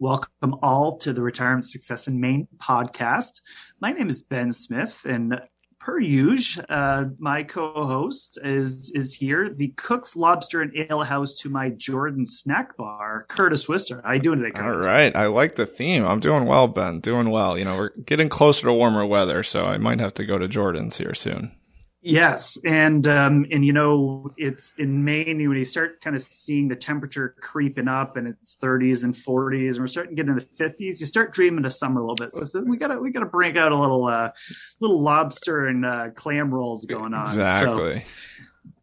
Welcome all to the Retirement Success in Maine podcast. My name is Ben Smith, and per usual, uh, my co-host is is here, the Cook's Lobster and Ale House to my Jordan Snack Bar, Curtis Wister. How you doing today, Curtis? All right, I like the theme. I'm doing well, Ben. Doing well. You know, we're getting closer to warmer weather, so I might have to go to Jordan's here soon. Yes, and um, and you know it's in Maine when you start kind of seeing the temperature creeping up and it's 30s and 40s, and we're starting to get into the 50s. You start dreaming of summer a little bit. So, so we gotta we gotta bring out a little uh, little lobster and uh, clam rolls going on. Exactly. So,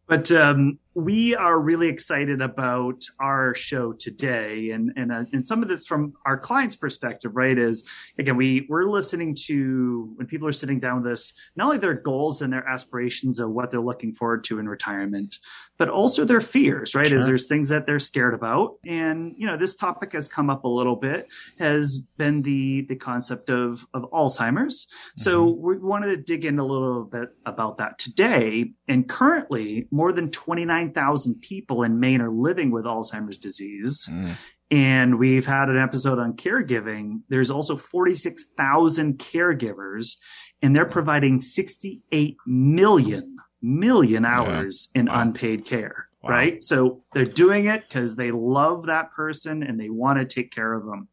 but um, we are really excited about our show today, and and uh, and some of this from our clients' perspective, right? Is again, we we're listening to when people are sitting down with us, not only their goals and their aspirations of what they're looking forward to in retirement, but also their fears, right? Sure. Is there's things that they're scared about, and you know, this topic has come up a little bit, has been the the concept of of Alzheimer's. Mm-hmm. So we wanted to dig in a little bit about that today, and currently, more than twenty nine 9,000 people in Maine are living with Alzheimer's disease. Mm. And we've had an episode on caregiving. There's also 46,000 caregivers, and they're providing 68 million million hours yeah. in wow. unpaid care. Wow. Right. So they're doing it because they love that person and they want to take care of them.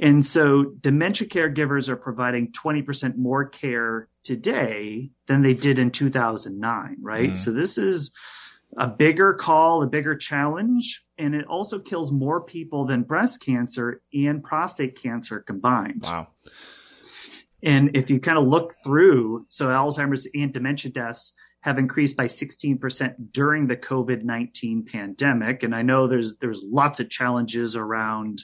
And so dementia caregivers are providing 20% more care today than they did in 2009. Right. Mm. So this is, a bigger call, a bigger challenge, and it also kills more people than breast cancer and prostate cancer combined. Wow. And if you kind of look through, so Alzheimer's and dementia deaths have increased by 16% during the COVID-19 pandemic. And I know there's, there's lots of challenges around,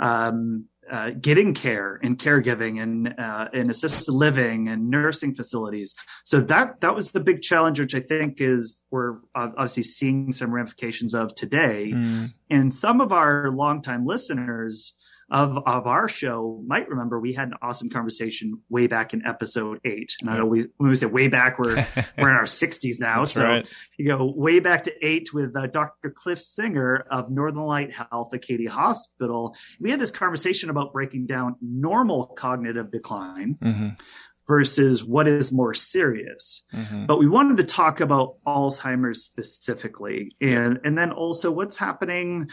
um, uh, getting care and caregiving and uh, and assisted living and nursing facilities. So that that was the big challenge, which I think is we're obviously seeing some ramifications of today. Mm. And some of our longtime listeners of of our show might remember we had an awesome conversation way back in episode eight. And I know we when we say way back, we're we're in our sixties now. That's so right. you go way back to eight with uh, Dr. Cliff Singer of Northern Light Health Acadia Hospital. We had this conversation about breaking down normal cognitive decline. Mm-hmm versus what is more serious. Mm-hmm. But we wanted to talk about Alzheimer's specifically and and then also what's happening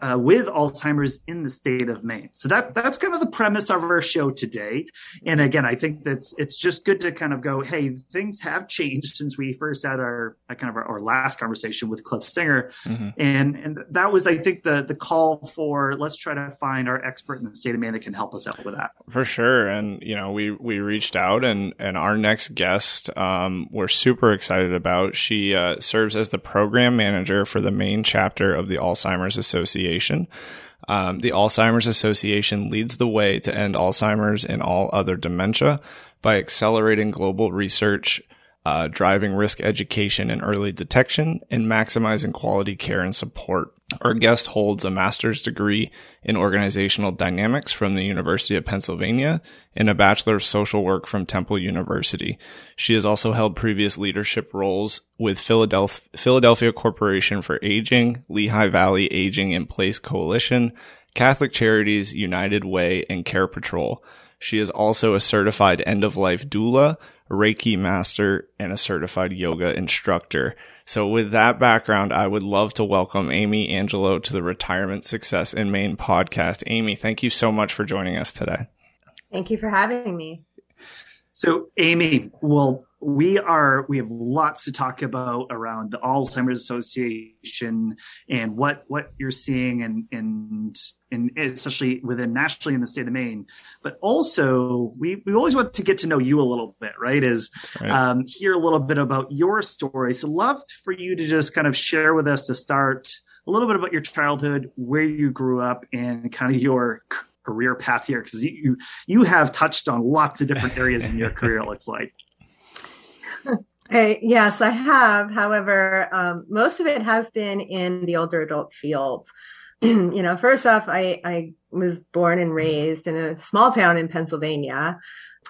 uh, with Alzheimer's in the state of Maine. So that that's kind of the premise of our show today. And again, I think that's it's just good to kind of go, hey, things have changed since we first had our kind of our, our last conversation with Cliff Singer, mm-hmm. and and that was I think the the call for let's try to find our expert in the state of Maine that can help us out with that. For sure, and you know we we reached out and and our next guest um, we're super excited about. She uh, serves as the program manager for the Maine chapter of the Alzheimer's Association Association. Um, the Alzheimer's Association leads the way to end Alzheimer's and all other dementia by accelerating global research, uh, driving risk education and early detection, and maximizing quality care and support. Our guest holds a master's degree in organizational dynamics from the University of Pennsylvania and a bachelor of social work from Temple University. She has also held previous leadership roles with Philadelphia, Philadelphia Corporation for Aging, Lehigh Valley Aging in Place Coalition, Catholic Charities, United Way, and Care Patrol. She is also a certified end of life doula, Reiki master, and a certified yoga instructor. So with that background, I would love to welcome Amy Angelo to the Retirement Success in Maine podcast. Amy, thank you so much for joining us today. Thank you for having me. So, Amy, well, we are we have lots to talk about around the Alzheimer's Association and what what you're seeing and and and especially within nationally in the state of Maine, but also we we always want to get to know you a little bit, right? Is right. Um, hear a little bit about your story. So, love for you to just kind of share with us to start a little bit about your childhood, where you grew up, and kind of your career path here because you you have touched on lots of different areas in your career. It looks like. Hey, yes, I have. However, um, most of it has been in the older adult field. you know, first off, I, I was born and raised in a small town in Pennsylvania.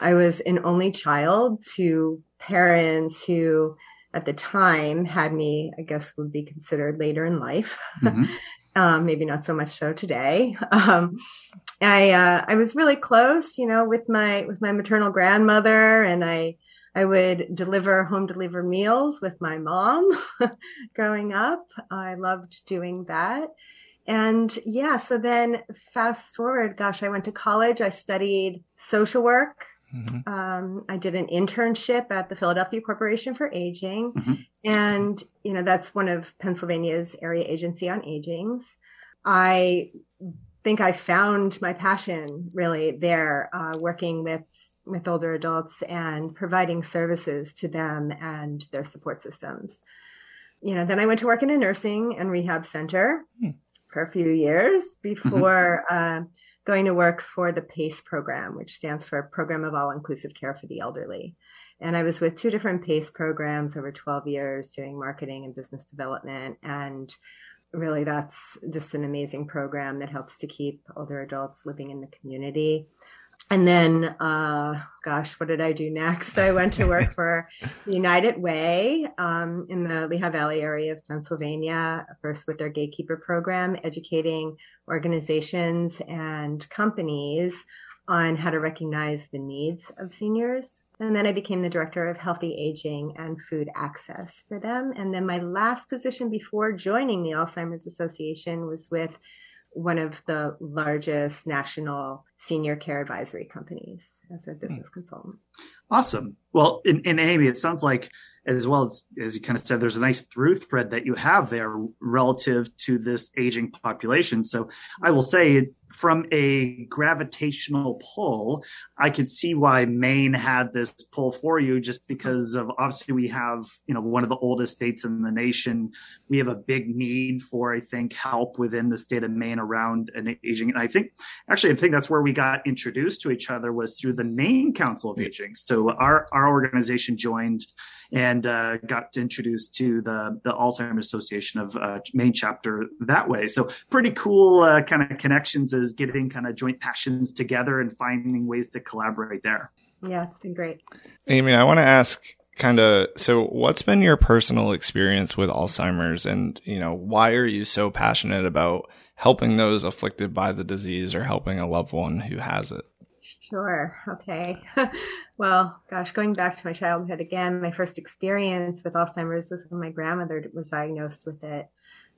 I was an only child to parents who, at the time, had me, I guess, would be considered later in life. Mm-hmm. um, maybe not so much so today. Um, I uh, I was really close, you know, with my with my maternal grandmother, and I I would deliver home delivered meals with my mom growing up. I loved doing that. And yeah, so then fast forward, gosh, I went to college. I studied social work. Mm-hmm. Um, I did an internship at the Philadelphia Corporation for Aging. Mm-hmm. And, you know, that's one of Pennsylvania's area agency on agings. I think I found my passion really there, uh, working with with older adults and providing services to them and their support systems. You know, then I went to work in a nursing and rehab center hmm. For a few years before mm-hmm. uh, going to work for the PACE program, which stands for Program of All Inclusive Care for the Elderly. And I was with two different PACE programs over 12 years doing marketing and business development. And really, that's just an amazing program that helps to keep older adults living in the community and then, uh, gosh, what did I do next? I went to work for United Way um, in the Lehigh Valley area of Pennsylvania, first with their gatekeeper program, educating organizations and companies on how to recognize the needs of seniors. And then I became the director of healthy aging and food access for them. And then my last position before joining the Alzheimer's Association was with one of the largest national senior care advisory companies as a hmm. business consultant. Awesome. Well, in, in Amy, it sounds like as well as as you kind of said, there's a nice through thread that you have there relative to this aging population. So I will say from a gravitational pull, I could see why Maine had this pull for you just because of obviously we have, you know, one of the oldest states in the nation. We have a big need for, I think, help within the state of Maine around an aging. And I think actually, I think that's where we got introduced to each other was through the Maine Council of Aging. So our, our organization joined and uh, got introduced to the, the Alzheimer's Association of uh, Maine chapter that way. So pretty cool uh, kind of connections is getting kind of joint passions together and finding ways to collaborate there. Yeah, it's been great. Amy, I want to ask kind of so what's been your personal experience with Alzheimer's and, you know, why are you so passionate about helping those afflicted by the disease or helping a loved one who has it? Sure. Okay. well, gosh, going back to my childhood again, my first experience with Alzheimer's was when my grandmother was diagnosed with it.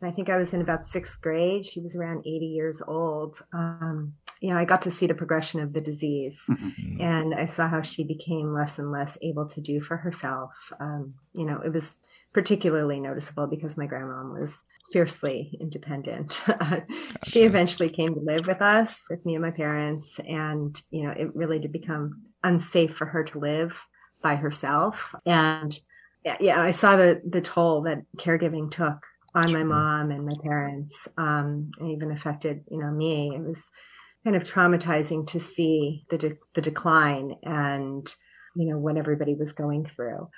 I think I was in about sixth grade. She was around 80 years old. Um, you know, I got to see the progression of the disease mm-hmm. and I saw how she became less and less able to do for herself. Um, you know, it was particularly noticeable because my grandma was fiercely independent. she eventually came to live with us, with me and my parents, and you know, it really did become unsafe for her to live by herself. And yeah, I saw the the toll that caregiving took on my mom and my parents. Um, and even affected, you know, me. It was kind of traumatizing to see the de- the decline and you know what everybody was going through.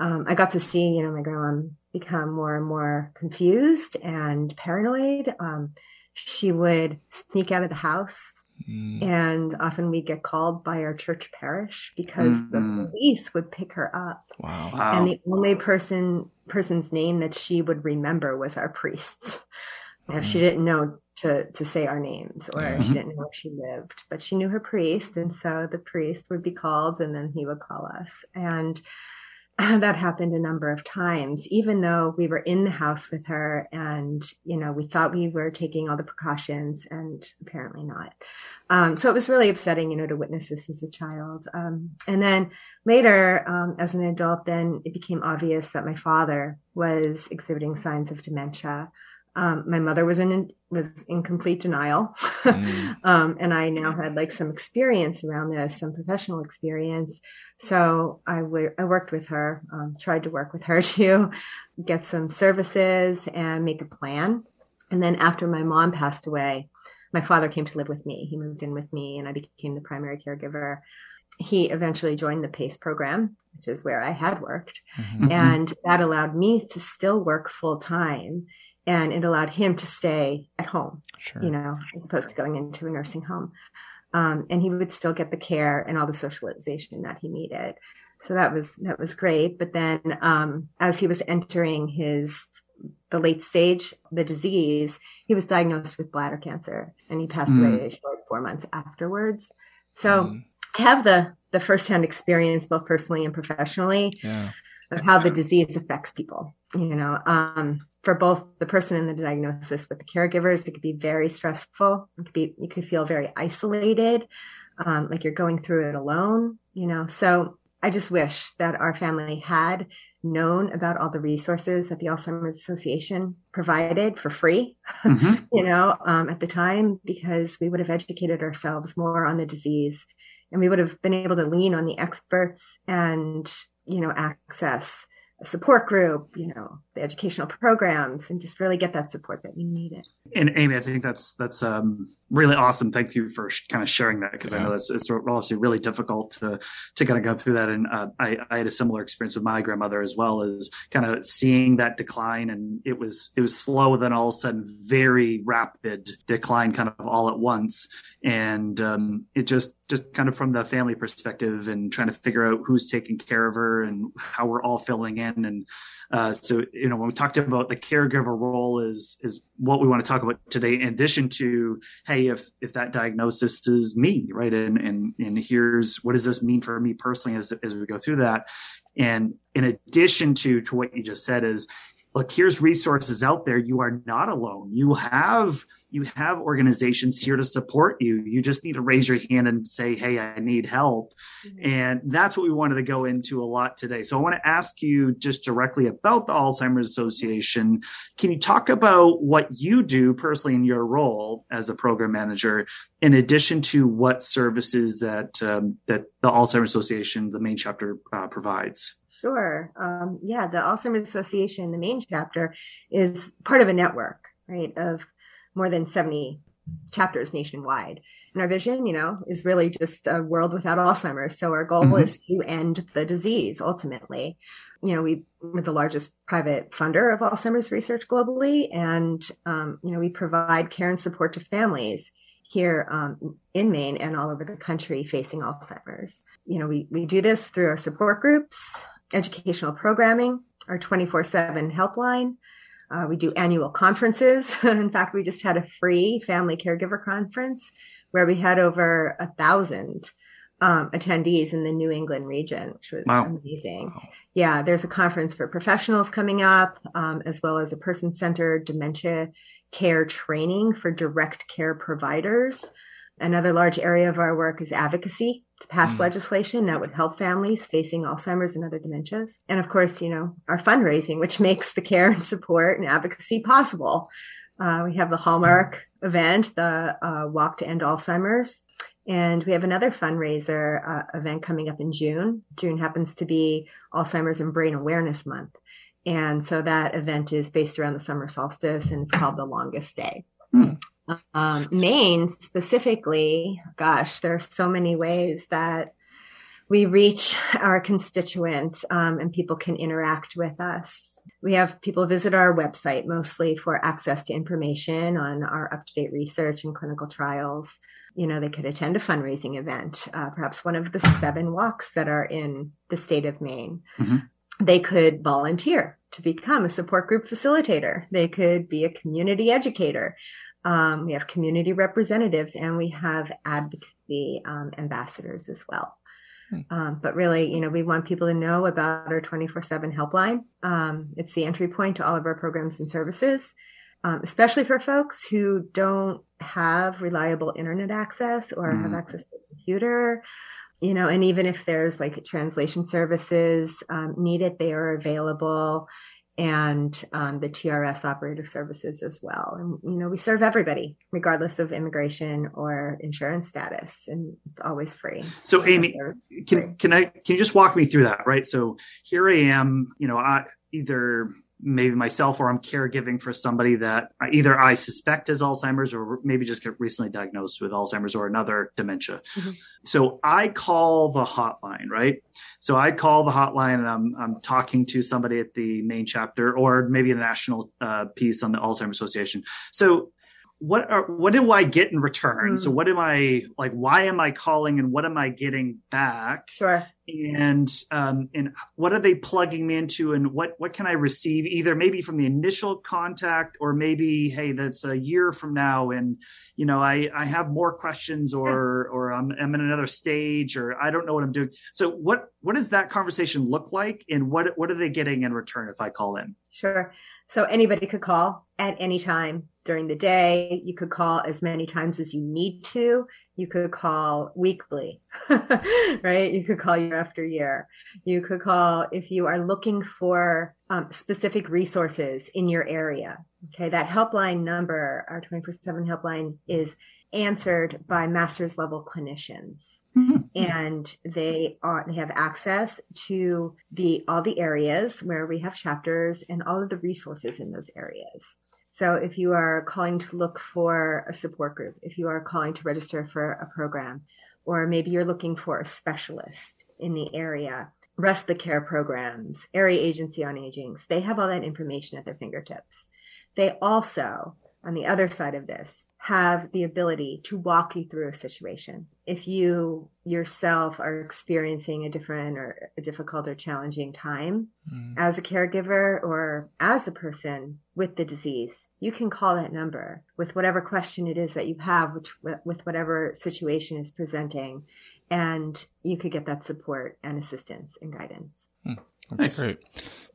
Um, I got to see, you know, my grandma become more and more confused and paranoid. Um, she would sneak out of the house, mm. and often we'd get called by our church parish because mm-hmm. the police would pick her up. Wow. wow. And the only person person's name that she would remember was our priests. Mm. She didn't know to to say our names, or mm-hmm. she didn't know if she lived, but she knew her priest, and so the priest would be called, and then he would call us, and that happened a number of times, even though we were in the house with her and, you know, we thought we were taking all the precautions and apparently not. Um, so it was really upsetting, you know, to witness this as a child. Um, and then later, um, as an adult, then it became obvious that my father was exhibiting signs of dementia. Um, my mother was in was in complete denial, mm. um, and I now had like some experience around this, some professional experience. So I, w- I worked with her, um, tried to work with her to get some services and make a plan. And then after my mom passed away, my father came to live with me. He moved in with me and I became the primary caregiver. He eventually joined the PACE program, which is where I had worked. Mm-hmm. And that allowed me to still work full time. And it allowed him to stay at home, sure. you know, as opposed to going into a nursing home. Um, and he would still get the care and all the socialization that he needed. So that was that was great. But then, um, as he was entering his the late stage, the disease, he was diagnosed with bladder cancer, and he passed mm. away short four months afterwards. So mm. I have the the firsthand experience, both personally and professionally, yeah. of how the disease affects people. You know, um, for both the person and the diagnosis with the caregivers, it could be very stressful. It could be you could feel very isolated, um, like you're going through it alone. You know, so I just wish that our family had known about all the resources that the Alzheimer's Association provided for free, mm-hmm. you know, um, at the time, because we would have educated ourselves more on the disease and we would have been able to lean on the experts and, you know, access a support group, you know, the educational programs, and just really get that support that we needed. And Amy, I think that's that's um, really awesome. Thank you for sh- kind of sharing that because yeah. I know it's, it's obviously really difficult to to kind of go through that. And uh, I, I had a similar experience with my grandmother as well as kind of seeing that decline, and it was it was slow, then all of a sudden very rapid decline, kind of all at once. And um, it just just kind of from the family perspective and trying to figure out who's taking care of her and how we're all filling in. And uh, so you know when we talked about the caregiver role is is what we want to talk about today in addition to hey if if that diagnosis is me right and and and here's what does this mean for me personally as as we go through that and in addition to to what you just said is look here's resources out there. You are not alone. You have you have organizations here to support you. You just need to raise your hand and say hey i need help. Mm-hmm. and that's what we wanted to go into a lot today. So i want to ask you just directly about the alzheimer's association. Can you talk about what you do personally in your role as a program manager in addition to what services that um, that the alzheimer's association the Maine chapter uh, provides Sure. Um, yeah, the Alzheimer's Association, the Maine chapter, is part of a network, right, of more than 70 chapters nationwide. And our vision, you know, is really just a world without Alzheimer's. So our goal mm-hmm. is to end the disease ultimately. You know, we, we're the largest private funder of Alzheimer's research globally. And, um, you know, we provide care and support to families here um, in Maine and all over the country facing Alzheimer's. You know, we, we do this through our support groups, educational programming, our 24 7 helpline. Uh, we do annual conferences. in fact, we just had a free family caregiver conference where we had over a thousand um, attendees in the New England region, which was wow. amazing. Wow. Yeah, there's a conference for professionals coming up, um, as well as a person centered dementia care training for direct care providers. Another large area of our work is advocacy to pass mm. legislation that would help families facing Alzheimer's and other dementias. And of course, you know, our fundraising, which makes the care and support and advocacy possible. Uh, we have the Hallmark event, the uh, Walk to End Alzheimer's. And we have another fundraiser uh, event coming up in June. June happens to be Alzheimer's and Brain Awareness Month. And so that event is based around the summer solstice and it's called The Longest Day. Mm. Um, Maine specifically, gosh, there are so many ways that we reach our constituents um, and people can interact with us. We have people visit our website mostly for access to information on our up to date research and clinical trials. You know, they could attend a fundraising event, uh, perhaps one of the seven walks that are in the state of Maine. Mm-hmm. They could volunteer to become a support group facilitator. They could be a community educator. Um, we have community representatives and we have advocacy um, ambassadors as well. Hmm. Um, but really, you know, we want people to know about our 24 7 helpline. Um, it's the entry point to all of our programs and services, um, especially for folks who don't have reliable internet access or mm. have access to a computer. You know, and even if there's like translation services um, needed, they are available and um, the TRS operator services as well. And, you know, we serve everybody, regardless of immigration or insurance status, and it's always free. So, Amy, can, can I, can you just walk me through that? Right. So here I am, you know, I, either maybe myself or I'm caregiving for somebody that either I suspect has Alzheimer's or maybe just get recently diagnosed with Alzheimer's or another dementia. Mm-hmm. So I call the hotline, right? So I call the hotline and I'm, I'm talking to somebody at the Maine chapter or maybe a national uh, piece on the Alzheimer's Association. So what are what do I get in return? Mm. So what am I like? Why am I calling, and what am I getting back? Sure. And um, and what are they plugging me into, and what what can I receive either maybe from the initial contact, or maybe hey, that's a year from now, and you know I I have more questions, or or I'm I'm in another stage, or I don't know what I'm doing. So what what does that conversation look like, and what what are they getting in return if I call in? Sure. So anybody could call at any time during the day. You could call as many times as you need to. You could call weekly, right? You could call year after year. You could call if you are looking for um, specific resources in your area. Okay. That helpline number, our 24 7 helpline is answered by master's level clinicians mm-hmm. and they are they have access to the all the areas where we have chapters and all of the resources in those areas so if you are calling to look for a support group if you are calling to register for a program or maybe you're looking for a specialist in the area respite care programs area agency on aging they have all that information at their fingertips. They also on the other side of this have the ability to walk you through a situation. If you yourself are experiencing a different or a difficult or challenging time mm. as a caregiver or as a person with the disease, you can call that number with whatever question it is that you have, which, with whatever situation is presenting, and you could get that support and assistance and guidance. Mm. That's nice. great.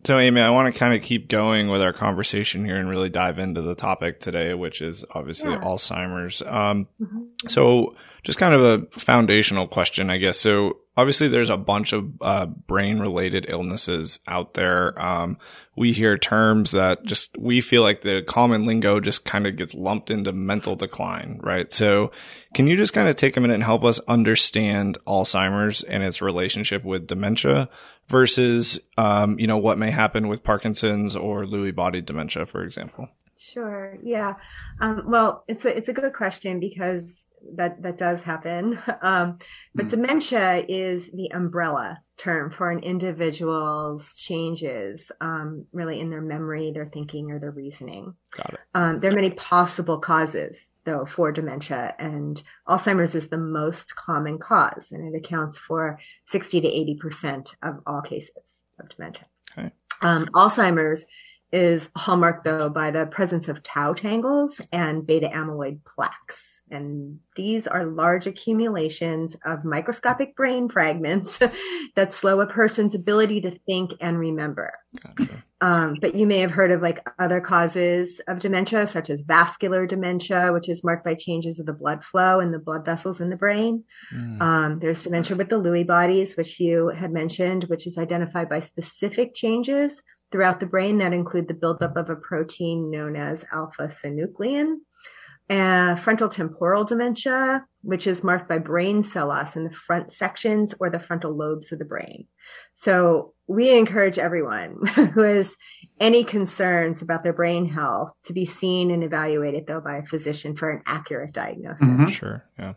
So, Amy, I want to kind of keep going with our conversation here and really dive into the topic today, which is obviously yeah. Alzheimer's. Um, mm-hmm. So, just kind of a foundational question, I guess. So, obviously, there's a bunch of uh, brain related illnesses out there. Um, we hear terms that just we feel like the common lingo just kind of gets lumped into mental decline, right? So, can you just kind of take a minute and help us understand Alzheimer's and its relationship with dementia? Versus, um, you know, what may happen with Parkinson's or Lewy body dementia, for example? Sure. Yeah. Um, well, it's a it's a good question because that that does happen. Um, but mm. dementia is the umbrella term for an individual's changes, um, really in their memory, their thinking, or their reasoning. Got it. Um, there are many possible causes, though, for dementia, and Alzheimer's is the most common cause, and it accounts for 60 to 80 percent of all cases of dementia. Okay. Um, Alzheimer's is hallmarked, though, by the presence of tau tangles and beta amyloid plaques. And these are large accumulations of microscopic brain fragments that slow a person's ability to think and remember. Gotcha. Um, but you may have heard of like other causes of dementia, such as vascular dementia, which is marked by changes of the blood flow and the blood vessels in the brain. Mm. Um, there's dementia with the Lewy bodies, which you had mentioned, which is identified by specific changes throughout the brain that include the buildup of a protein known as alpha synuclein uh, frontal temporal dementia, which is marked by brain cell loss in the front sections or the frontal lobes of the brain. So we encourage everyone who has any concerns about their brain health to be seen and evaluated though by a physician for an accurate diagnosis. Mm-hmm. Sure. Yeah.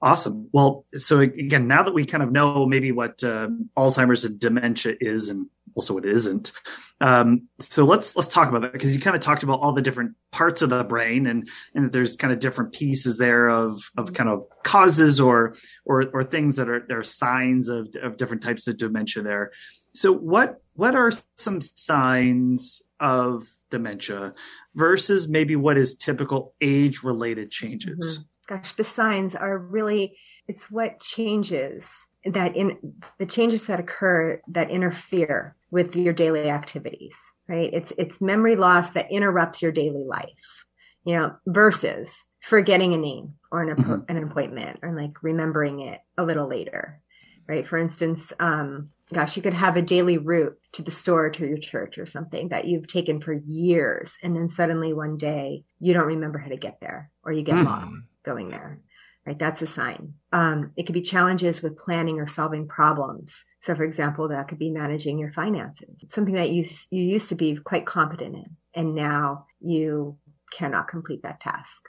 Awesome. Well, so again, now that we kind of know maybe what uh, Alzheimer's and dementia is and also it isn't, um, so let's let's talk about that because you kind of talked about all the different parts of the brain and and there's kind of different pieces there of of kind of causes or or or things that are there are signs of of different types of dementia there. So what what are some signs of dementia versus maybe what is typical age related changes? Mm-hmm. Gosh, the signs are really it's what changes that in the changes that occur that interfere with your daily activities right it's it's memory loss that interrupts your daily life you know versus forgetting a name or an, mm-hmm. an appointment or like remembering it a little later right for instance um gosh you could have a daily route to the store to your church or something that you've taken for years and then suddenly one day you don't remember how to get there or you get mm. lost going there right? That's a sign. Um, it could be challenges with planning or solving problems. So, for example, that could be managing your finances, something that you you used to be quite competent in, and now you cannot complete that task.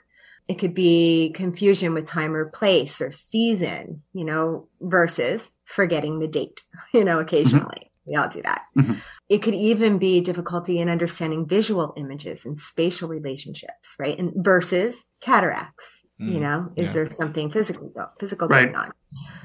It could be confusion with time or place or season, you know, versus forgetting the date, you know, occasionally. Mm-hmm. We all do that. Mm-hmm. It could even be difficulty in understanding visual images and spatial relationships, right? And versus cataracts. Mm, you know, is yeah. there something physical physical right. going on?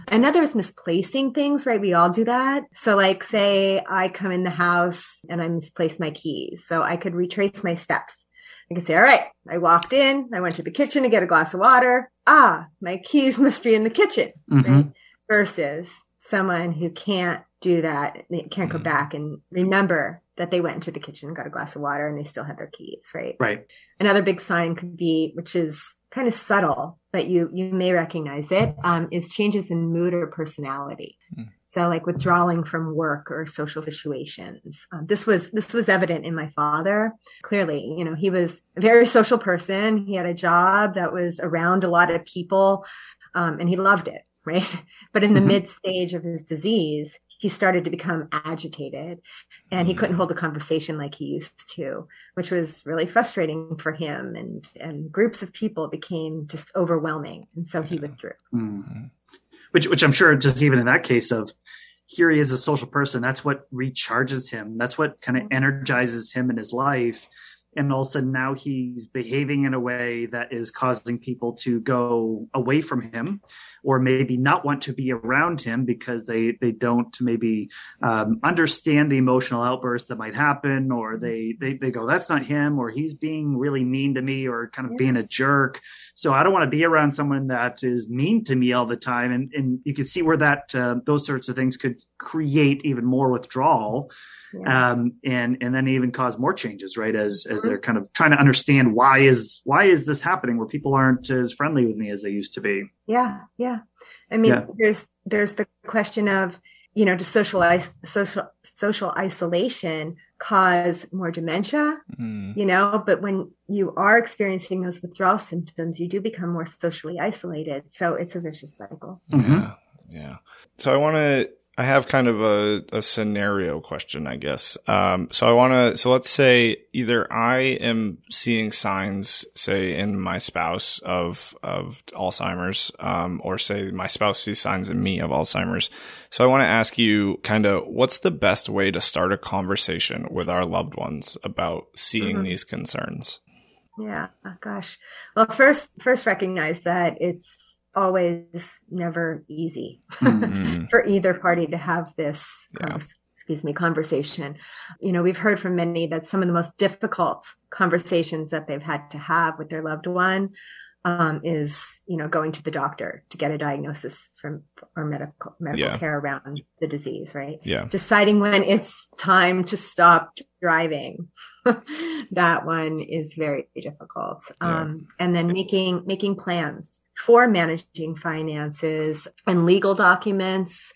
Another is misplacing things, right? We all do that. So like say I come in the house and I misplace my keys. So I could retrace my steps. I could say, all right, I walked in, I went to the kitchen to get a glass of water. Ah, my keys must be in the kitchen. Mm-hmm. Right? Versus someone who can't do that, they can't go mm. back and remember that they went into the kitchen and got a glass of water and they still had their keys, right? Right. Another big sign could be, which is kind of subtle, but you you may recognize it, um, is changes in mood or personality. Mm. So, like withdrawing from work or social situations. Um, this was this was evident in my father. Clearly, you know, he was a very social person. He had a job that was around a lot of people, um, and he loved it right? But in the mm-hmm. mid stage of his disease, he started to become agitated and he couldn't hold a conversation like he used to, which was really frustrating for him. And, and groups of people became just overwhelming. And so he withdrew. Mm-hmm. Which, which I'm sure just even in that case of here he is a social person, that's what recharges him. That's what kind of mm-hmm. energizes him in his life and all of a sudden now he's behaving in a way that is causing people to go away from him or maybe not want to be around him because they they don't maybe um, understand the emotional outbursts that might happen or they, they they go that's not him or he's being really mean to me or kind of yeah. being a jerk so i don't want to be around someone that is mean to me all the time and and you can see where that uh, those sorts of things could create even more withdrawal yeah. um, and and then even cause more changes, right? As as mm-hmm. they're kind of trying to understand why is why is this happening where people aren't as friendly with me as they used to be. Yeah, yeah. I mean, yeah. there's there's the question of you know, does social social social isolation cause more dementia? Mm. You know, but when you are experiencing those withdrawal symptoms, you do become more socially isolated. So it's a vicious cycle. Mm-hmm. Yeah, yeah. So I want to I have kind of a, a scenario question, I guess. Um, so I want to, so let's say either I am seeing signs, say in my spouse of, of Alzheimer's, um, or say my spouse sees signs in me of Alzheimer's. So I want to ask you kind of what's the best way to start a conversation with our loved ones about seeing mm-hmm. these concerns? Yeah. Oh, gosh. Well, first, first recognize that it's, always never easy mm-hmm. for either party to have this yeah. excuse me conversation you know we've heard from many that some of the most difficult conversations that they've had to have with their loved one um, is you know going to the doctor to get a diagnosis from or medical medical yeah. care around the disease right yeah deciding when it's time to stop driving that one is very difficult yeah. um, and then making making plans for managing finances and legal documents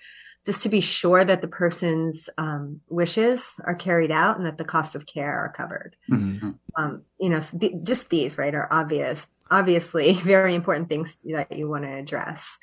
just to be sure that the person's um, wishes are carried out and that the costs of care are covered. Mm-hmm. Um, you know, th- just these, right, are obvious, obviously very important things that you want to address.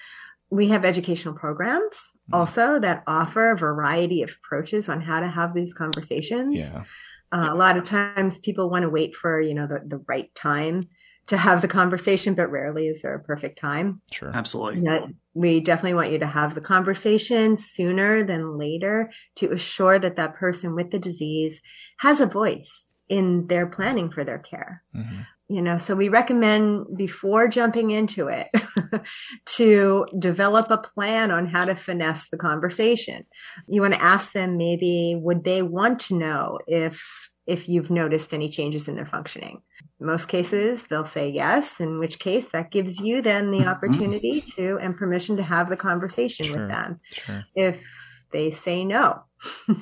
We have educational programs mm-hmm. also that offer a variety of approaches on how to have these conversations. Yeah. Uh, a lot of times people want to wait for, you know, the, the right time to have the conversation, but rarely is there a perfect time. Sure. Absolutely. we definitely want you to have the conversation sooner than later to assure that that person with the disease has a voice in their planning for their care. Mm-hmm. You know, so we recommend before jumping into it to develop a plan on how to finesse the conversation. You want to ask them maybe, would they want to know if if you've noticed any changes in their functioning. Most cases, they'll say yes, in which case that gives you then the mm-hmm. opportunity to and permission to have the conversation sure, with them. Sure. If they say no,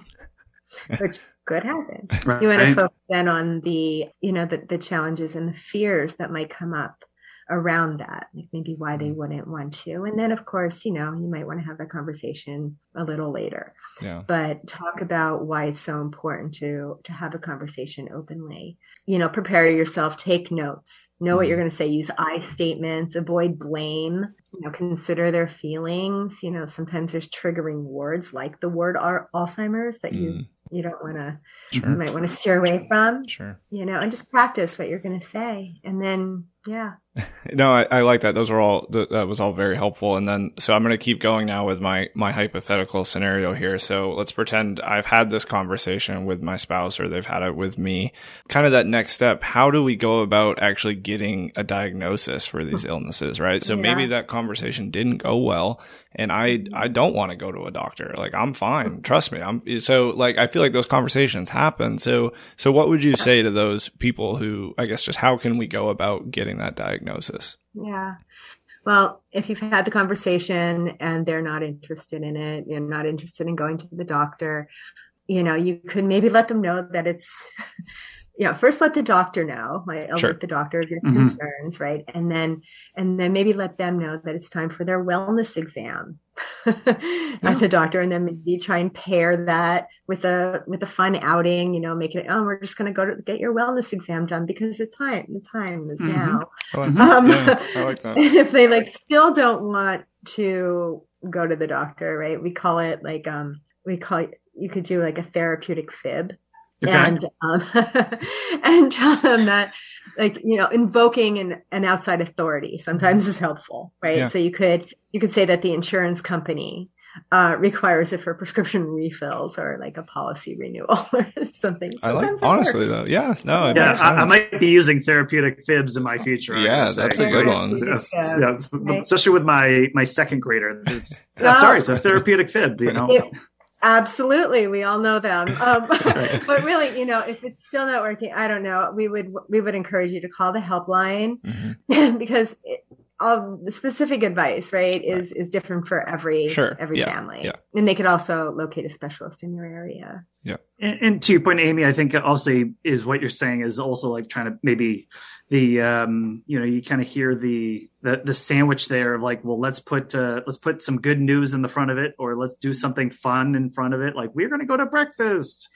which could happen, right. you want to focus then on the, you know, the, the challenges and the fears that might come up around that, like maybe why they wouldn't want to. And then, of course, you know, you might want to have that conversation a little later. Yeah. But talk about why it's so important to to have a conversation openly. You know, prepare yourself, take notes, know what you're going to say, use I statements, avoid blame. You know, consider their feelings. You know, sometimes there's triggering words like the word Alzheimer's that you Mm. you don't want to Sure. you might want to steer away from Sure. you know and just practice what you're going to say and then yeah No, I, I like that. Those are all th- that was all very helpful. And then, so I'm going to keep going now with my my hypothetical scenario here. So let's pretend I've had this conversation with my spouse, or they've had it with me. Kind of that next step. How do we go about actually getting a diagnosis for these illnesses? Right. So maybe that conversation didn't go well, and I I don't want to go to a doctor. Like I'm fine. Trust me. I'm so like I feel like those conversations happen. So so what would you say to those people who I guess just how can we go about getting that diagnosis? yeah well if you've had the conversation and they're not interested in it you're not interested in going to the doctor you know you could maybe let them know that it's yeah first let the doctor know like Sure. alert the doctor of your Mhm. concerns right and then and then maybe let them know that it's time for their wellness exam at the doctor and then maybe try and pair that with a with a fun outing you know make it oh we're just going to go to get your wellness exam done because the time the time is Mhm. now I like, um, yeah, I like that. if they like still don't want to go to the doctor, right? We call it like um we call it you could do like a therapeutic fib. Okay. And um, and tell them that like you know invoking an, an outside authority sometimes is helpful right Yeah. so you could you could say that the insurance company uh, requires it for prescription refills or like a policy renewal or something I like honestly works. though. Yeah, no, it yeah, makes I, I might be using therapeutic fibs in my future. Yeah, that's a good one. Yes, Yeah. yes, Right. especially with my my second grader. It's, I'm sorry, it's a therapeutic fib. You know, It- absolutely we all know them um, but really you know if it's still not working i don't know we would we would encourage you to call the helpline Mhm. because it, all the specific advice right is is different for every Sure. every Yeah. family Yeah. and they could also locate a specialist in your area and, and to your point, Amy, I think also is what you're saying is also like trying to maybe the um you know you kind of hear the the the sandwich there of like well let's put uh, let's put some good news in the front of it or let's do something fun in front of it. Like we're going to go to breakfast.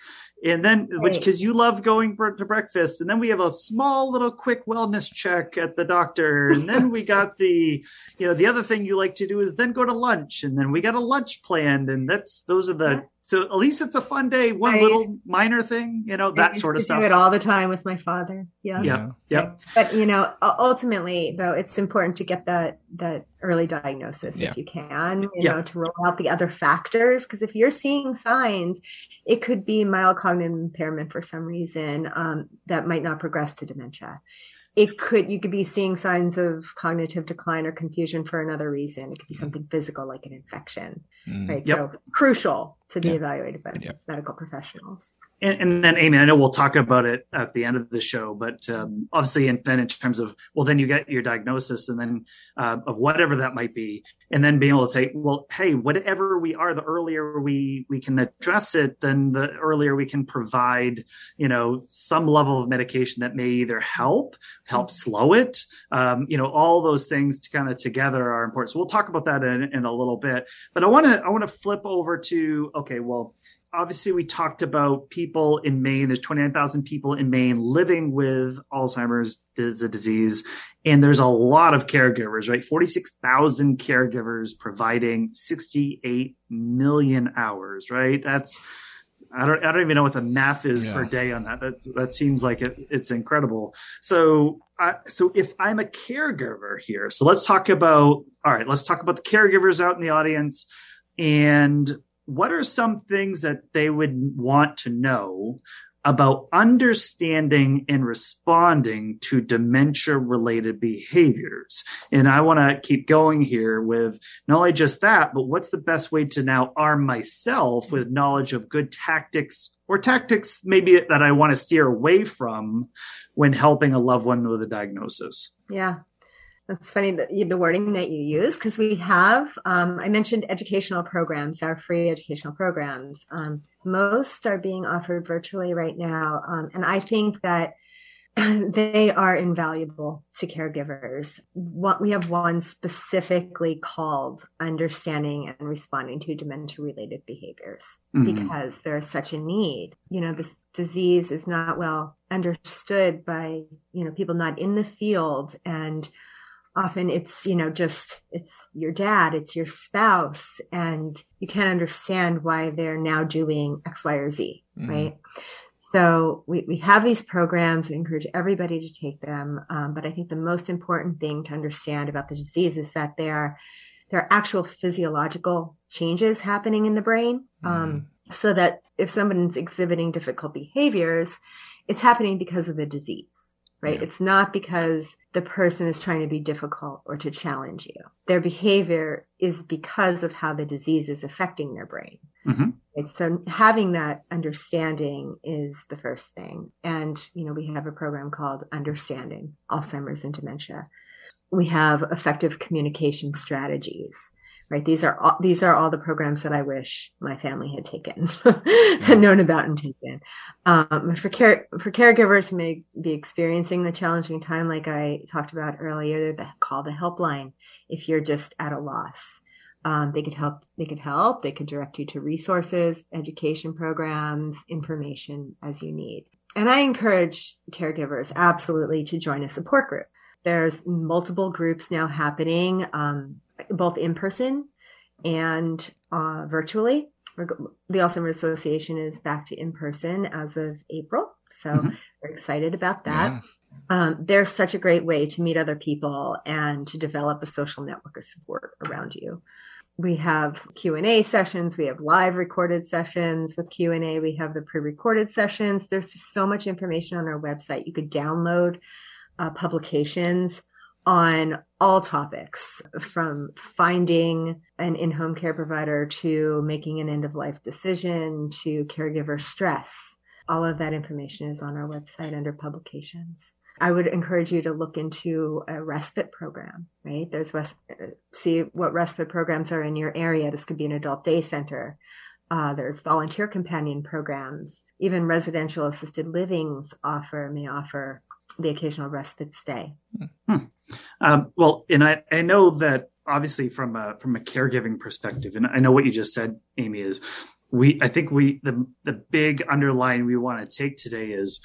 And then which because you love going br- to breakfast. And then we have a small little quick wellness check at the doctor. And then we got the you know the other thing you like to do is then go to lunch. And then we got a lunch planned. And that's those are the. So at least it's a fun day one I- little minor thing you know I that used sort of to stuff. do it all the time with my father. Yeah. Yeah. Yeah. But you know ultimately though it's important to get that that early diagnosis Yeah. if you can you Yeah. know to rule out the other factors because if you're seeing signs it could be mild cognitive impairment for some reason um, that might not progress to dementia it could you could be seeing signs of cognitive decline or confusion for another reason it could be something physical like an infection Mm. right Yep. so crucial to be evaluated by Yep. medical professionals and, and then Amy, I know we'll talk about it at the end of the show, but um, obviously, and then in terms of well, then you get your diagnosis, and then uh, of whatever that might be, and then being able to say, well, hey, whatever we are, the earlier we we can address it, then the earlier we can provide, you know, some level of medication that may either help, help slow it, um, you know, all those things to kind of together are important. So we'll talk about that in, in a little bit, but I want to I want to flip over to okay, well obviously we talked about people in Maine. There's 29,000 people in Maine living with Alzheimer's is a disease. And there's a lot of caregivers, right? 46,000 caregivers providing 68 million hours, right? That's, I don't, I don't even know what the math is Yeah. per day on that. That, that seems like it, it's incredible. So, uh, so if I'm a caregiver here, so let's talk about, all right, let's talk about the caregivers out in the audience and what are some things that they would want to know about understanding and responding to dementia related behaviors? And I want to keep going here with not only just that, but what's the best way to now arm myself with knowledge of good tactics or tactics maybe that I want to steer away from when helping a loved one with a diagnosis? Yeah. That's funny that you, the wording that you use because we have. Um, I mentioned educational programs, our free educational programs. Um, most are being offered virtually right now, um, and I think that they are invaluable to caregivers. What we have one specifically called understanding and responding to dementia related behaviors mm-hmm. because there's such a need. You know, this disease is not well understood by, you know, people not in the field and often it's you know just it's your dad it's your spouse and you can't understand why they're now doing x y or z mm-hmm. right so we, we have these programs. We encourage everybody to take them. Um, but I think the most important thing to understand about the disease is that there are, there are actual physiological changes happening in the brain. Um, mm. So that if someone's exhibiting difficult behaviors, it's happening because of the disease right? Yeah. It's not because the person is trying to be difficult or to challenge you. Their behavior is because of how the disease is affecting their brain. Mm-hmm. And so having that understanding is the first thing. And, you know, we have a program called Understanding Alzheimer's and Dementia. We have effective communication strategies right? These are all these are all the programs that i wish my family had taken and known about and taken. Um, for care for caregivers who may be experiencing the challenging time like i talked about earlier the call the helpline if you're just at a loss. Um, they could help they could help. They could direct you to resources education programs information as you need. And i encourage caregivers absolutely to join a support group. There's multiple groups now happening. Um, both in person and uh, virtually. The Alzheimer's Association is back to in person as of April. So mm-hmm. we're excited about that. Yeah. Um, there's such a great way to meet other people and to develop a social network of support around you. We have Q&A sessions, we have live recorded sessions with Q&A, we have the pre-recorded sessions. There's just so much information on our website. You could download uh, publications on all topics from finding an in home care provider to making an end of life decision to caregiver stress. All of that information is on our website under publications. I would encourage you to look into a respite program, right? There's res- see what respite programs are in your area. This could be an adult day center. Uh, there's volunteer companion programs. Even residential assisted livings offer may offer the occasional respite stay. Hmm. Um, well, and I, I know that obviously from a from a caregiving perspective, and I know what you just said, Amy, is we I think we the the big underline we want to take today is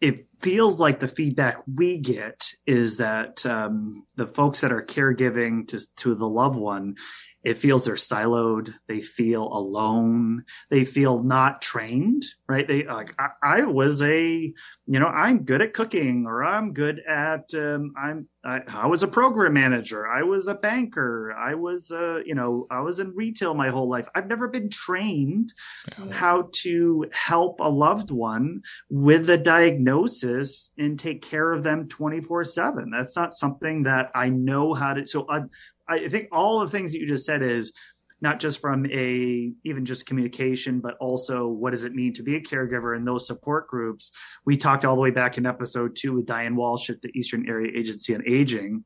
it feels like the feedback we get is that um, the folks that are caregiving to to the loved one it feels they're siloed. They feel alone. They feel not trained right? They like I, I was a you know i'm good at cooking or i'm good at um, i'm I, I, was a program manager. I was a banker. I was uh, you know i was in retail my whole life. I've never been trained yeah. how to help a loved one with a diagnosis and take care of them 24 7 that's not something that i know how to so uh, I think all the things that you just said is not just from a even just communication, but also what does it mean to be a caregiver in those support groups. We talked all the way back in episode two with Diane Walsh at the Eastern Area Agency on Aging.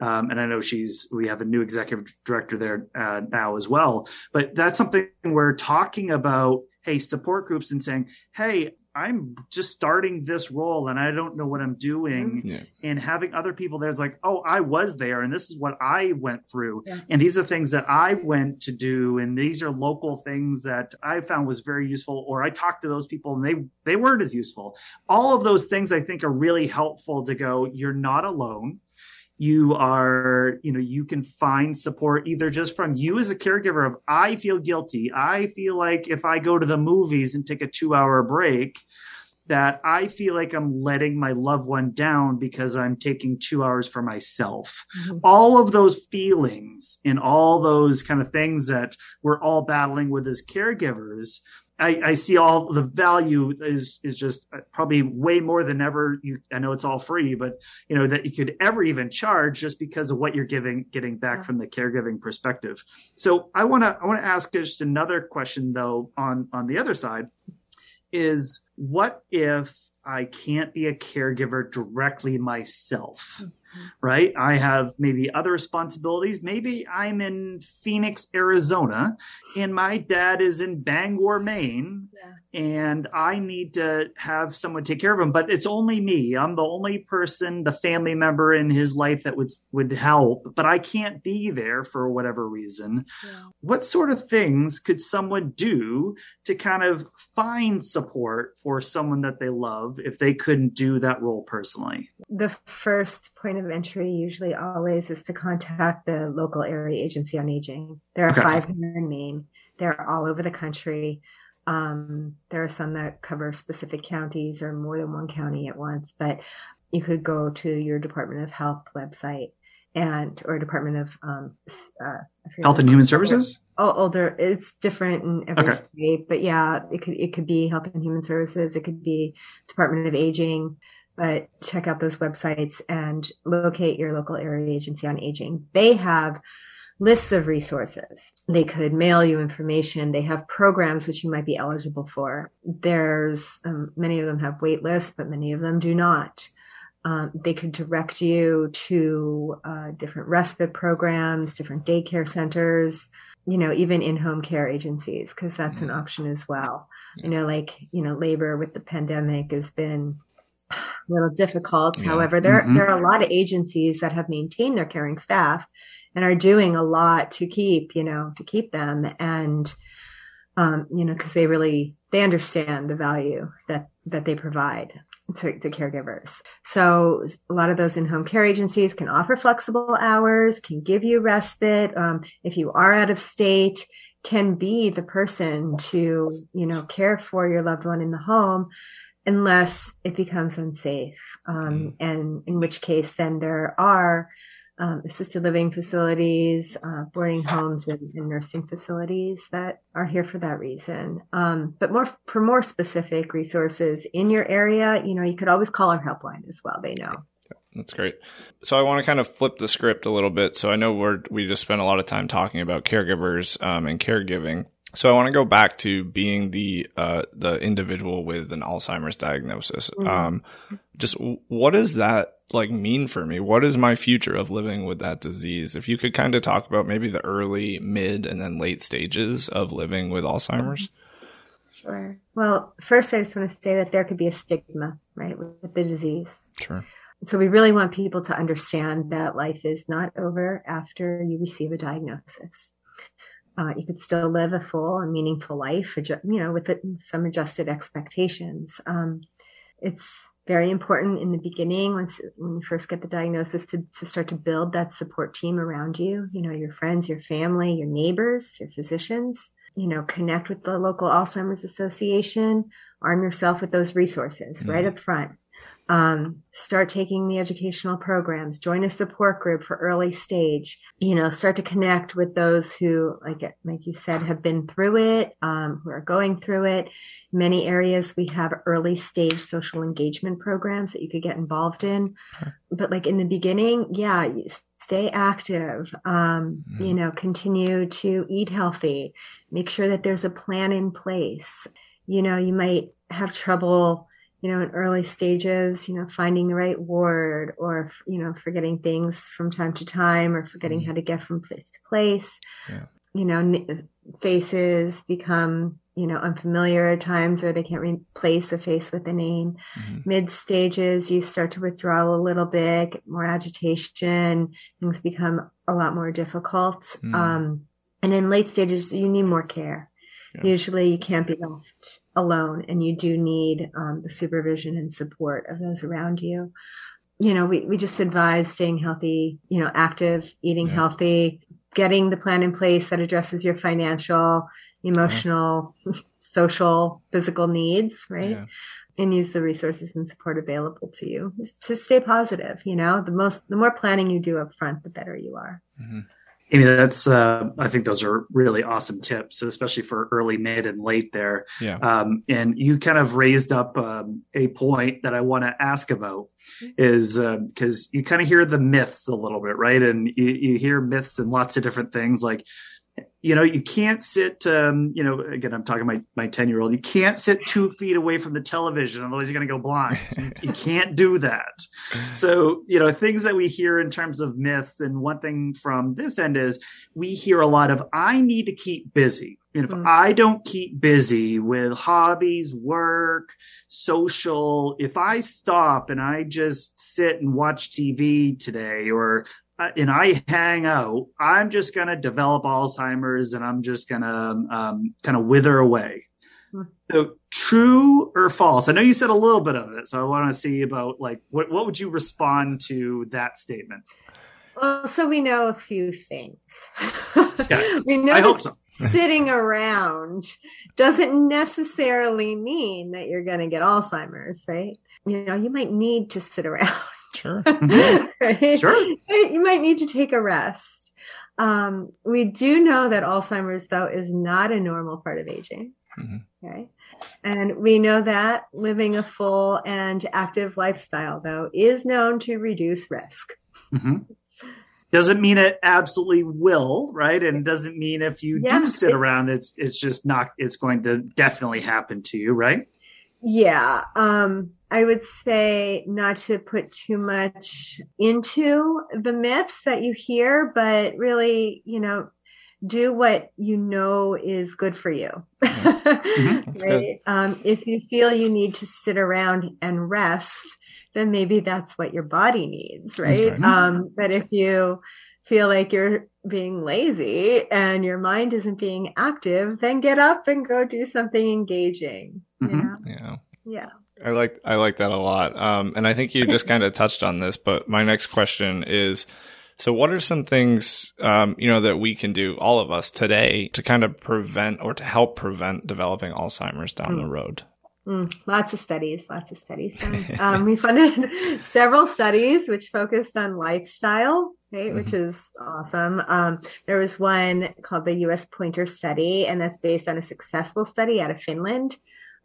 Um, and I know she's we have a new executive director there uh, now as well. But that's something we're talking about. Hey, support groups and saying, hey, I'm just starting this role and I don't know what I'm doing. Mm-hmm. Yeah. And having other people there's like, oh, I was there and this is what I went through. Yeah. And these are things that I went to do. And these are local things that I found was very useful. Or I talked to those people and they, they weren't as useful. All of those things I think are really helpful to go, you're not alone you are you know you can find support either just from you as a caregiver of i feel guilty i feel like if i go to the movies and take a two hour break that i feel like i'm letting my loved one down because i'm taking two hours for myself mm-hmm. all of those feelings and all those kind of things that we're all battling with as caregivers I, I, see all the value is is just uh, probably way more than ever. You, I know it's all free, but you know that you could ever even charge just because of what you're giving, getting back yeah. from the caregiving perspective. So I want to I want to ask just another question though on on the other side is what if I can't be a caregiver directly myself? Hmm. Right? I have maybe other responsibilities. Maybe I'm in Phoenix, Arizona, and my dad is in Bangor, Maine, yeah. and I need to have someone take care of him. But it's only me. I'm the only person, the family member in his life that would would help, but I can't be there for whatever reason. Yeah. What sort of things could someone do to kind of find support for someone that they love if they couldn't do that role personally? The first point of entry usually always is to contact the local area agency on aging. There are okay. five here in Maine. They're all over the country. Um, there are some that cover specific counties or more than one county at once, but you could go to your Department of Health website and or Department of um, uh, Health and Human Services. Oh, older. It's different in every okay. state, but yeah, it could it could be Health and Human Services. It could be Department of Aging. But check out those websites and locate your local area agency on aging. They have lists of resources. They could mail you information. They have programs which you might be eligible for. There's um, many of them have wait lists, but many of them do not. Um, they could direct you to uh, different respite programs, different daycare centers, you know, even in home care agencies, because that's mm-hmm. an option as well. Yeah. You know, like, you know, labor with the pandemic has been little difficult. Yeah. However, there, mm-hmm. there are a lot of agencies that have maintained their caring staff and are doing a lot to keep, you know, to keep them. And, um, you know, because they really, they understand the value that, that they provide to, to, caregivers. So a lot of those in-home care agencies can offer flexible hours, can give you respite. Um, if you are out of state, can be the person to, you know, care for your loved one in the home unless it becomes unsafe. Um, mm-hmm. and in which case then there are um, assisted living facilities, uh, boarding homes, and, and, nursing facilities that are here for that reason. Um, but more for more specific resources in your area, you know, you could always call our helpline as well. They know. That's great. So I want to kind of flip the script a little bit. So I know we're we just spent a lot of time talking about caregivers um, and caregiving. So I want to go back to being the uh, the individual with an Alzheimer's diagnosis. Mm-hmm. Um, just what does that like mean for me? What is my future of living with that disease? If you could kind of talk about maybe the early, mid, and then late stages of living with Alzheimer's. Sure. Well, first, I just want to say that there could be a stigma, right, with the disease. Sure. So we really want people to understand that life is not over after you receive a diagnosis uh, you could still live a full and meaningful life, you know, with some adjusted expectations. Um, it's very important in the beginning once when you first get the diagnosis to, to start to build that support team around you you know your friends your family your neighbors your physicians you know connect with the local alzheimer's association arm yourself with those resources mm-hmm. right up front um, start taking the educational programs, join a support group for early stage, you know, start to connect with those who, like, like you said, have been through it, um, who are going through it. Many areas we have early stage social engagement programs that you could get involved in. Okay. But like in the beginning, yeah, stay active, um, mm. you know, continue to eat healthy, make sure that there's a plan in place. You know, you might have trouble you know, in early stages, you know, finding the right word or, you know, forgetting things from time to time or forgetting mm how to get from place to place. Yeah. You know, faces become, you know, unfamiliar at times or they can't replace a face with a name. Mm-hmm. Mid stages, you start to withdraw a little bit, more agitation, things become a lot more difficult. Mm. Um, and in late stages, you need more care. Yeah. Usually you can't be left alone and you do need um, the supervision and support of those around you. You know, we, we just advise staying healthy, you know, active, eating yeah. healthy, getting the plan in place that addresses your financial, emotional, yeah. social, physical needs, right? And use the resources and support available to you to stay positive. You know, the most, the more planning you do up front, the better you are. Mm-hmm. Amy, that's uh, I think those are really awesome tips, especially for early, mid, and late there. Yeah. Um, and you kind of raised up um, a point that I want to ask about is because uh, you kind of hear the myths a little bit, right? And you, you hear myths and lots of different things like you know you can't sit um, you know again i'm talking my my 10 year old you can't sit two feet away from the television otherwise you're going to go blind. You, you, can't do that. So you know things that we hear in terms of myths and one thing from this end is we hear a lot of i need to keep busy. And if mm. I don't keep busy with hobbies, work, social, if I stop and I just sit and watch TV today or and I hang out, I'm just going to develop Alzheimer's and I'm just going to um, kind of wither away. Hmm. So true or false? I know you said a little bit of it, so I want to see about like what what would you respond to that statement? Well, so we know a few things. Yeah, we know I hope so. sitting around doesn't necessarily mean that you're going to get Alzheimer's, right? You know, you might need to sit around. Sure. right? Sure. You might need to take a rest. Um, we do know that Alzheimer's, though, is not a normal part of aging. Mm-hmm. Okay. And we know that living a full and active lifestyle, though, is known to reduce risk. Mm-hmm. Doesn't mean it absolutely will, right? And doesn't mean if you yeah, do sit around, it's it's just not. It's going to definitely happen to you, right? Yeah. Um, I would say not to put too much into the myths that you hear, but really, you know, do what you know is good for you. Mm-hmm. right? Um, if you feel you need to sit around and rest, then maybe that's what your body needs, right? right. Um, but if you feel like you're being lazy and your mind isn't being active, then get up and go do something engaging. Mm-hmm. You know? Yeah. Yeah. I like I like that a lot. Um, and I think you just kind of touched on this, but my next question is so what are some things um, you know that we can do all of us today to kind of prevent or to help prevent developing Alzheimer's down mm. the road? Mm, lots of studies, lots of studies. um, we funded several studies which focused on lifestyle, right, mm-hmm. which is awesome. Um, there was one called the U.S. Pointer Study, and that's based on a successful study out of Finland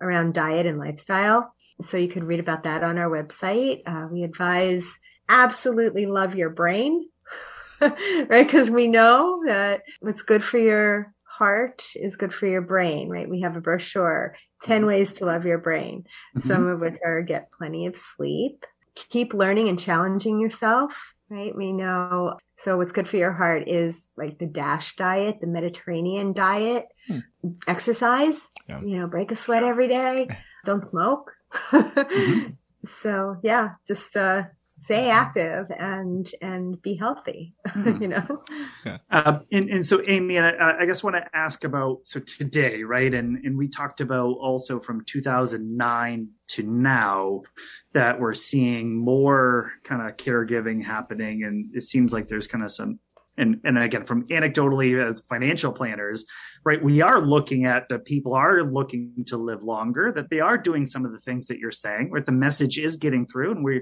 around diet and lifestyle. So you can read about that on our website. Uh, we advise absolutely love your brain, right? Because we know that what's good for your heart is good for your brain, right? We have a brochure, 10 ways to love your brain, mm-hmm. some of which are get plenty of sleep, keep learning and challenging yourself, right? We know. So what's good for your heart is like the DASH diet, the Mediterranean diet, hmm. exercise, yeah. you know, break a sweat every day, don't smoke. mm-hmm. So yeah, just uh, stay active and and be healthy mm. you know yeah. uh, and, and so amy I, I guess want to ask about so today right and and we talked about also from 2009 to now that we're seeing more kind of caregiving happening and it seems like there's kind of some and and again from anecdotally as financial planners right we are looking at that people are looking to live longer that they are doing some of the things that you're saying right the message is getting through and we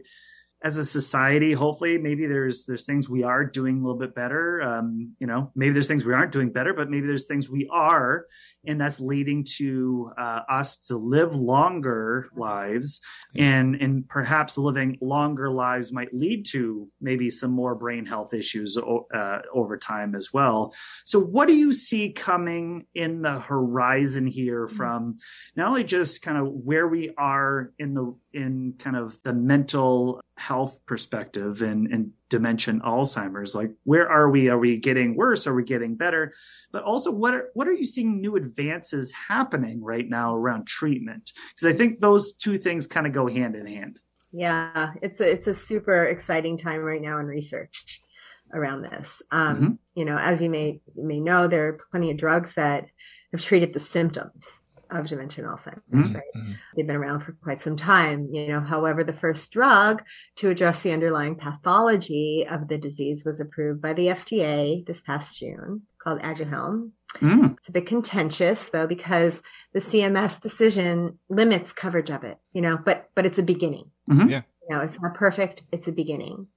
as a society hopefully maybe there's there's things we are doing a little bit better. Um, you know maybe there's things we aren't doing better but maybe there's things we are and that's leading to uh, us to live longer lives. And and perhaps living longer lives might lead to maybe some more brain health issues uh, over time as well. So what do you see coming in the horizon here mm-hmm. from not only just kind of where we are in the in kind of the mental health perspective and, and dementia Alzheimer's. Like, where are we? Are we getting worse? Are we getting better? But also, what are what are you seeing new advances happening right now around treatment? Because I think those two things kind of go hand in hand. Yeah, it's a, it's a super exciting time right now in research around this. Um, mm-hmm. You know, as you may you may know, there are plenty of drugs that have treated the symptoms of dementia and Alzheimer's, mm-hmm. right? Mm-hmm. They've been around for quite some time. You know, however, the first drug to address the underlying pathology of the disease was approved by the FDA this past June, called Aduhelm. Mm. It's a bit contentious though because the CMS decision limits coverage of it. You know, but but it's a beginning. Mm-hmm. Yeah. You know, it's not perfect. It's a beginning,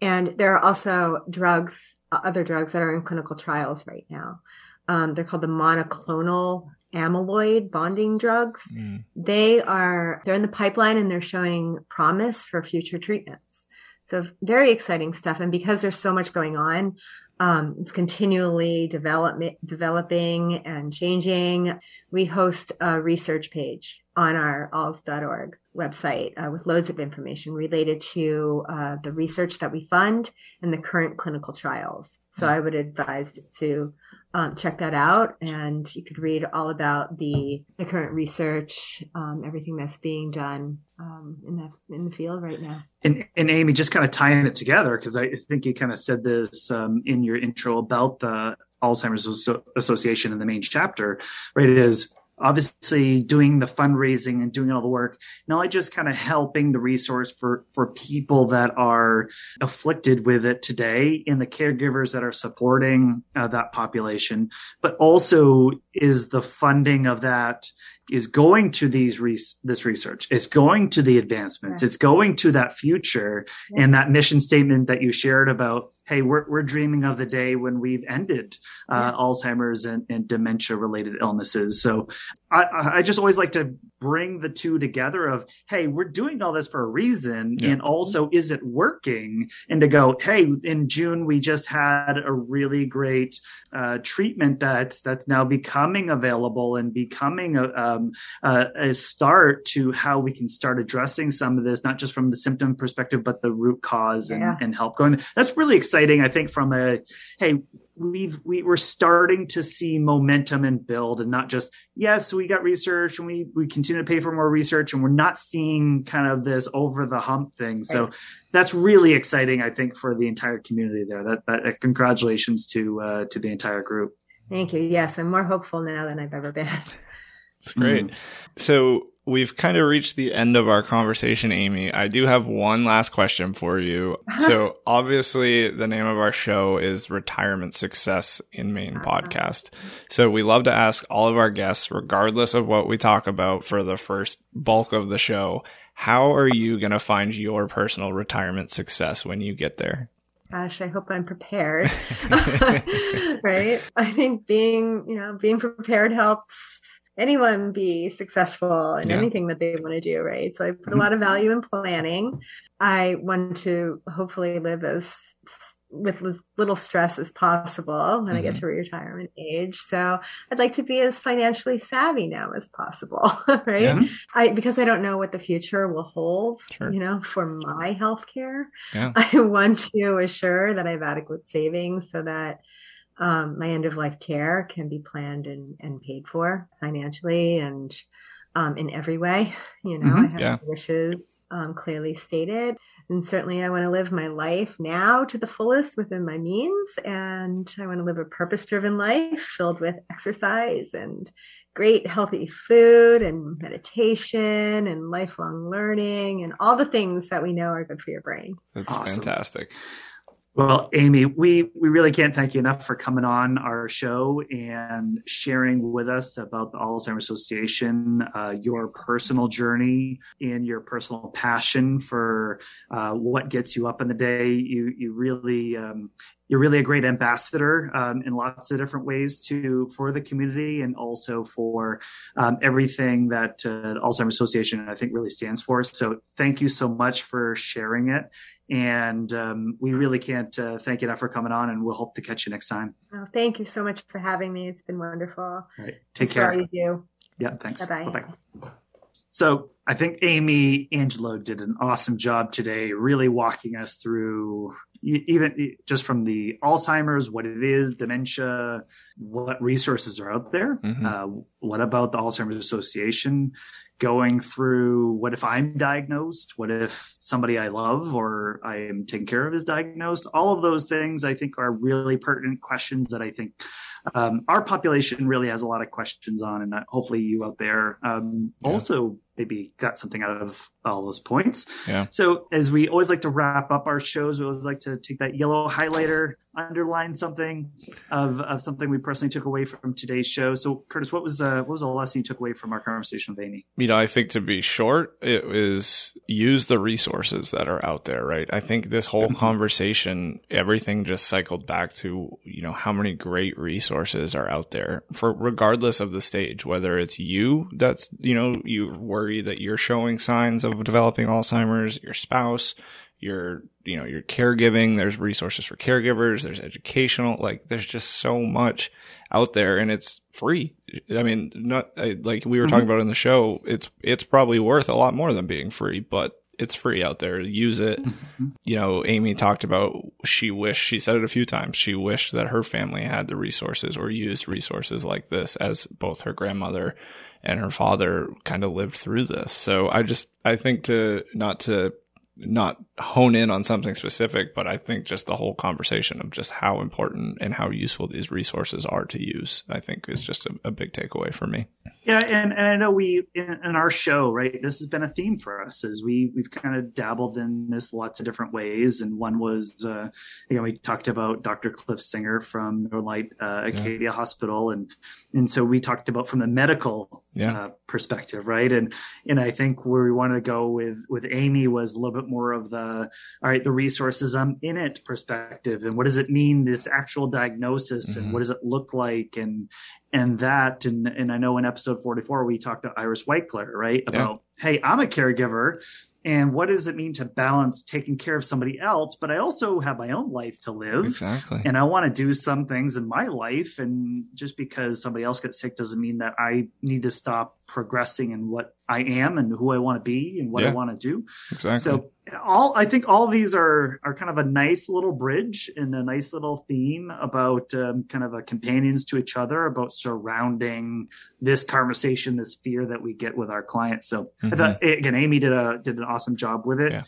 and there are also drugs, other drugs that are in clinical trials right now. Um, they're called the monoclonal amyloid bonding drugs. Mm. They are, they're in the pipeline and they're showing promise for future treatments. So very exciting stuff. And because there's so much going on, Um, it's continually develop, developing and changing. We host a research page on our alz.org website uh, with loads of information related to uh, the research that we fund and the current clinical trials. So mm-hmm. I would advise just to um, check that out and you could read all about the, the current research, um, everything that's being done um, in the in the field right now. And, and Amy, just kind of tying it together because I think you kind of said this um, in your intro about the Alzheimer's Association in the Maine chapter, right? Is obviously doing the fundraising and doing all the work, not only just kind of helping the resource for, for people that are afflicted with it today and the caregivers that are supporting uh, that population, but also is the funding of that is going to these this research. It's going to the advancements. It's going to that future yeah. and that mission statement that you shared about hey, we're, we're dreaming of the day when we've ended uh, yeah. Alzheimer's and, and dementia related illnesses. So I, I, just always like to bring the two together of, hey, we're doing all this for a reason. Yeah. And also, is it working? And to go, hey, in June, we just had a really great uh, treatment that's, that's now becoming available and becoming a, um, a, a start to how we can start addressing some of this, not just from the symptom perspective, but the root cause and, yeah. and help going. That's really exciting exciting. I think from a hey, we've we, we're starting to see momentum and build, and not just yes, we got research and we we continue to pay for more research, and we're not seeing kind of this over the hump thing. So right. that's really exciting. I think for the entire community there. That, that uh, congratulations to uh, to the entire group. Thank you. Yes, I'm more hopeful now than I've ever been. It's great. Mm. So we've kind of reached the end of our conversation, Amy. I do have one last question for you. so, obviously, the name of our show is Retirement Success in Maine uh-huh. podcast. So, we love to ask all of our guests, regardless of what we talk about for the first bulk of the show, how are you going to find your personal retirement success when you get there? Gosh, I hope I'm prepared. right? I think being, you know, being prepared helps anyone be successful in yeah. anything that they want to do, right? So I put a mm-hmm. lot of value in planning. I want to hopefully live as with as little stress as possible when mm-hmm. I get mm-hmm. to retirement age. So I'd like to be as financially savvy now as possible, right? Yeah. I because I don't know what the future will hold, sure. you know, for my healthcare. Yeah. I want to assure that I have adequate savings so that um, my end of life care can be planned and, and paid for financially and um, in every way. You know, mm-hmm, I have yeah. wishes um, clearly stated. And certainly, I want to live my life now to the fullest within my means. And I want to live a purpose driven life filled with exercise and great healthy food and meditation and lifelong learning and all the things that we know are good for your brain. That's awesome. fantastic. Well, Amy, we, we really can't thank you enough for coming on our show and sharing with us about the Alzheimer's Association, uh, your personal journey and your personal passion for uh, what gets you up in the day. You you really um, you're really a great ambassador um, in lots of different ways to for the community and also for um, everything that uh, Alzheimer's Association I think really stands for. So thank you so much for sharing it, and um, we really can't uh, thank you enough for coming on, and we'll hope to catch you next time. Oh, thank you so much for having me. It's been wonderful. All right, take care. you do. Yeah, thanks. Bye bye. So I think Amy Angelo did an awesome job today, really walking us through even just from the Alzheimer's, what it is, dementia, what resources are out there. Mm-hmm. Uh, what about the Alzheimer's Association? Going through what if I'm diagnosed? What if somebody I love or I am taking care of is diagnosed? All of those things I think are really pertinent questions that I think um, our population really has a lot of questions on, and hopefully you out there um, yeah. also maybe got something out of all those points. Yeah. So as we always like to wrap up our shows, we always like to take that yellow highlighter, underline something of, of something we personally took away from today's show. So Curtis, what was uh, what was the lesson you took away from our conversation with Amy? You know, I think to be short, it was use the resources that are out there, right? I think this whole conversation, everything just cycled back to, you know, how many great resources are out there for regardless of the stage, whether it's you that's, you know, you worry that you're showing signs of developing Alzheimer's, your spouse, your you know your caregiving there's resources for caregivers there's educational like there's just so much out there and it's free i mean not like we were mm-hmm. talking about in the show it's it's probably worth a lot more than being free but it's free out there use it mm-hmm. you know amy talked about she wished she said it a few times she wished that her family had the resources or used resources like this as both her grandmother and her father kind of lived through this so i just i think to not to not hone in on something specific, but I think just the whole conversation of just how important and how useful these resources are to use, I think is just a, a big takeaway for me. Yeah, and, and I know we in, in, our show, right? This has been a theme for us as we we've kind of dabbled in this lots of different ways. And one was, uh, you know, we talked about Dr. Cliff Singer from Northlight uh, Acadia yeah. Hospital, and and so we talked about from the medical yeah. uh, perspective, right? And and I think where we wanted to go with with Amy was a little bit more of the all right, the resources I'm in it perspective, and what does it mean this actual diagnosis, mm-hmm. and what does it look like, and and that and and I know in episode 44 we talked to Iris Whiteclair, right? About yeah. hey, I'm a caregiver and what does it mean to balance taking care of somebody else but i also have my own life to live exactly and i want to do some things in my life and just because somebody else gets sick doesn't mean that i need to stop progressing in what i am and who i want to be and what yeah. i want to do exactly so all i think all these are are kind of a nice little bridge and a nice little theme about um, kind of a companions to each other about surrounding this conversation this fear that we get with our clients so mm-hmm. i thought again amy did a did an awesome job with it yeah.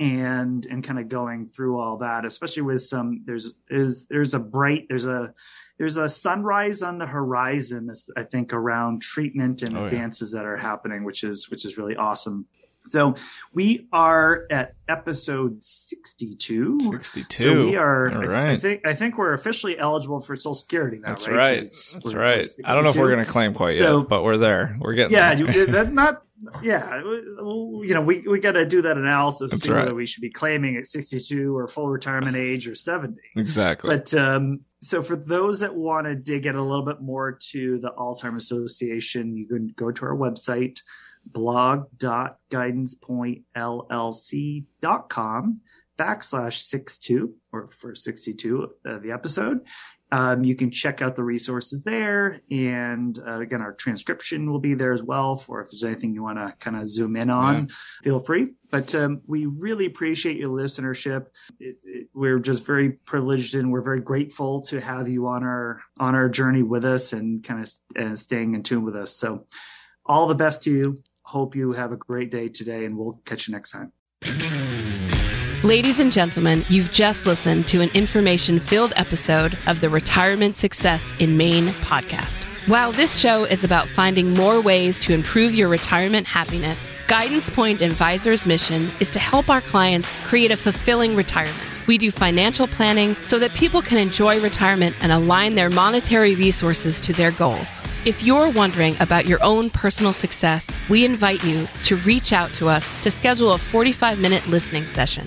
and and kind of going through all that especially with some there's is there's a bright there's a there's a sunrise on the horizon i think around treatment and oh, advances yeah. that are happening which is which is really awesome so we are at episode 62. 62. So we are, All right. I, think, I think we're officially eligible for Social Security now, That's right? right. That's right. I don't know if we're going to claim quite so, yet, but we're there. We're getting yeah, that's not, yeah, you know, we, we got to do that analysis, That's see right. whether we should be claiming at 62 or full retirement age or 70. Exactly. But, um, so for those that want to dig in a little bit more to the Alzheimer's Association, you can go to our website, blog.guidancepointllc.com backslash 62 or for 62 uh, the episode. Um, you can check out the resources there and uh, again our transcription will be there as well for if there's anything you want to kind of zoom in on. Yeah. feel free but um, we really appreciate your listenership. It, it, we're just very privileged and we're very grateful to have you on our on our journey with us and kind of uh, staying in tune with us. So all the best to you. Hope you have a great day today, and we'll catch you next time. Ladies and gentlemen, you've just listened to an information filled episode of the Retirement Success in Maine podcast. While this show is about finding more ways to improve your retirement happiness, Guidance Point Advisors' mission is to help our clients create a fulfilling retirement. We do financial planning so that people can enjoy retirement and align their monetary resources to their goals. If you're wondering about your own personal success, we invite you to reach out to us to schedule a 45 minute listening session.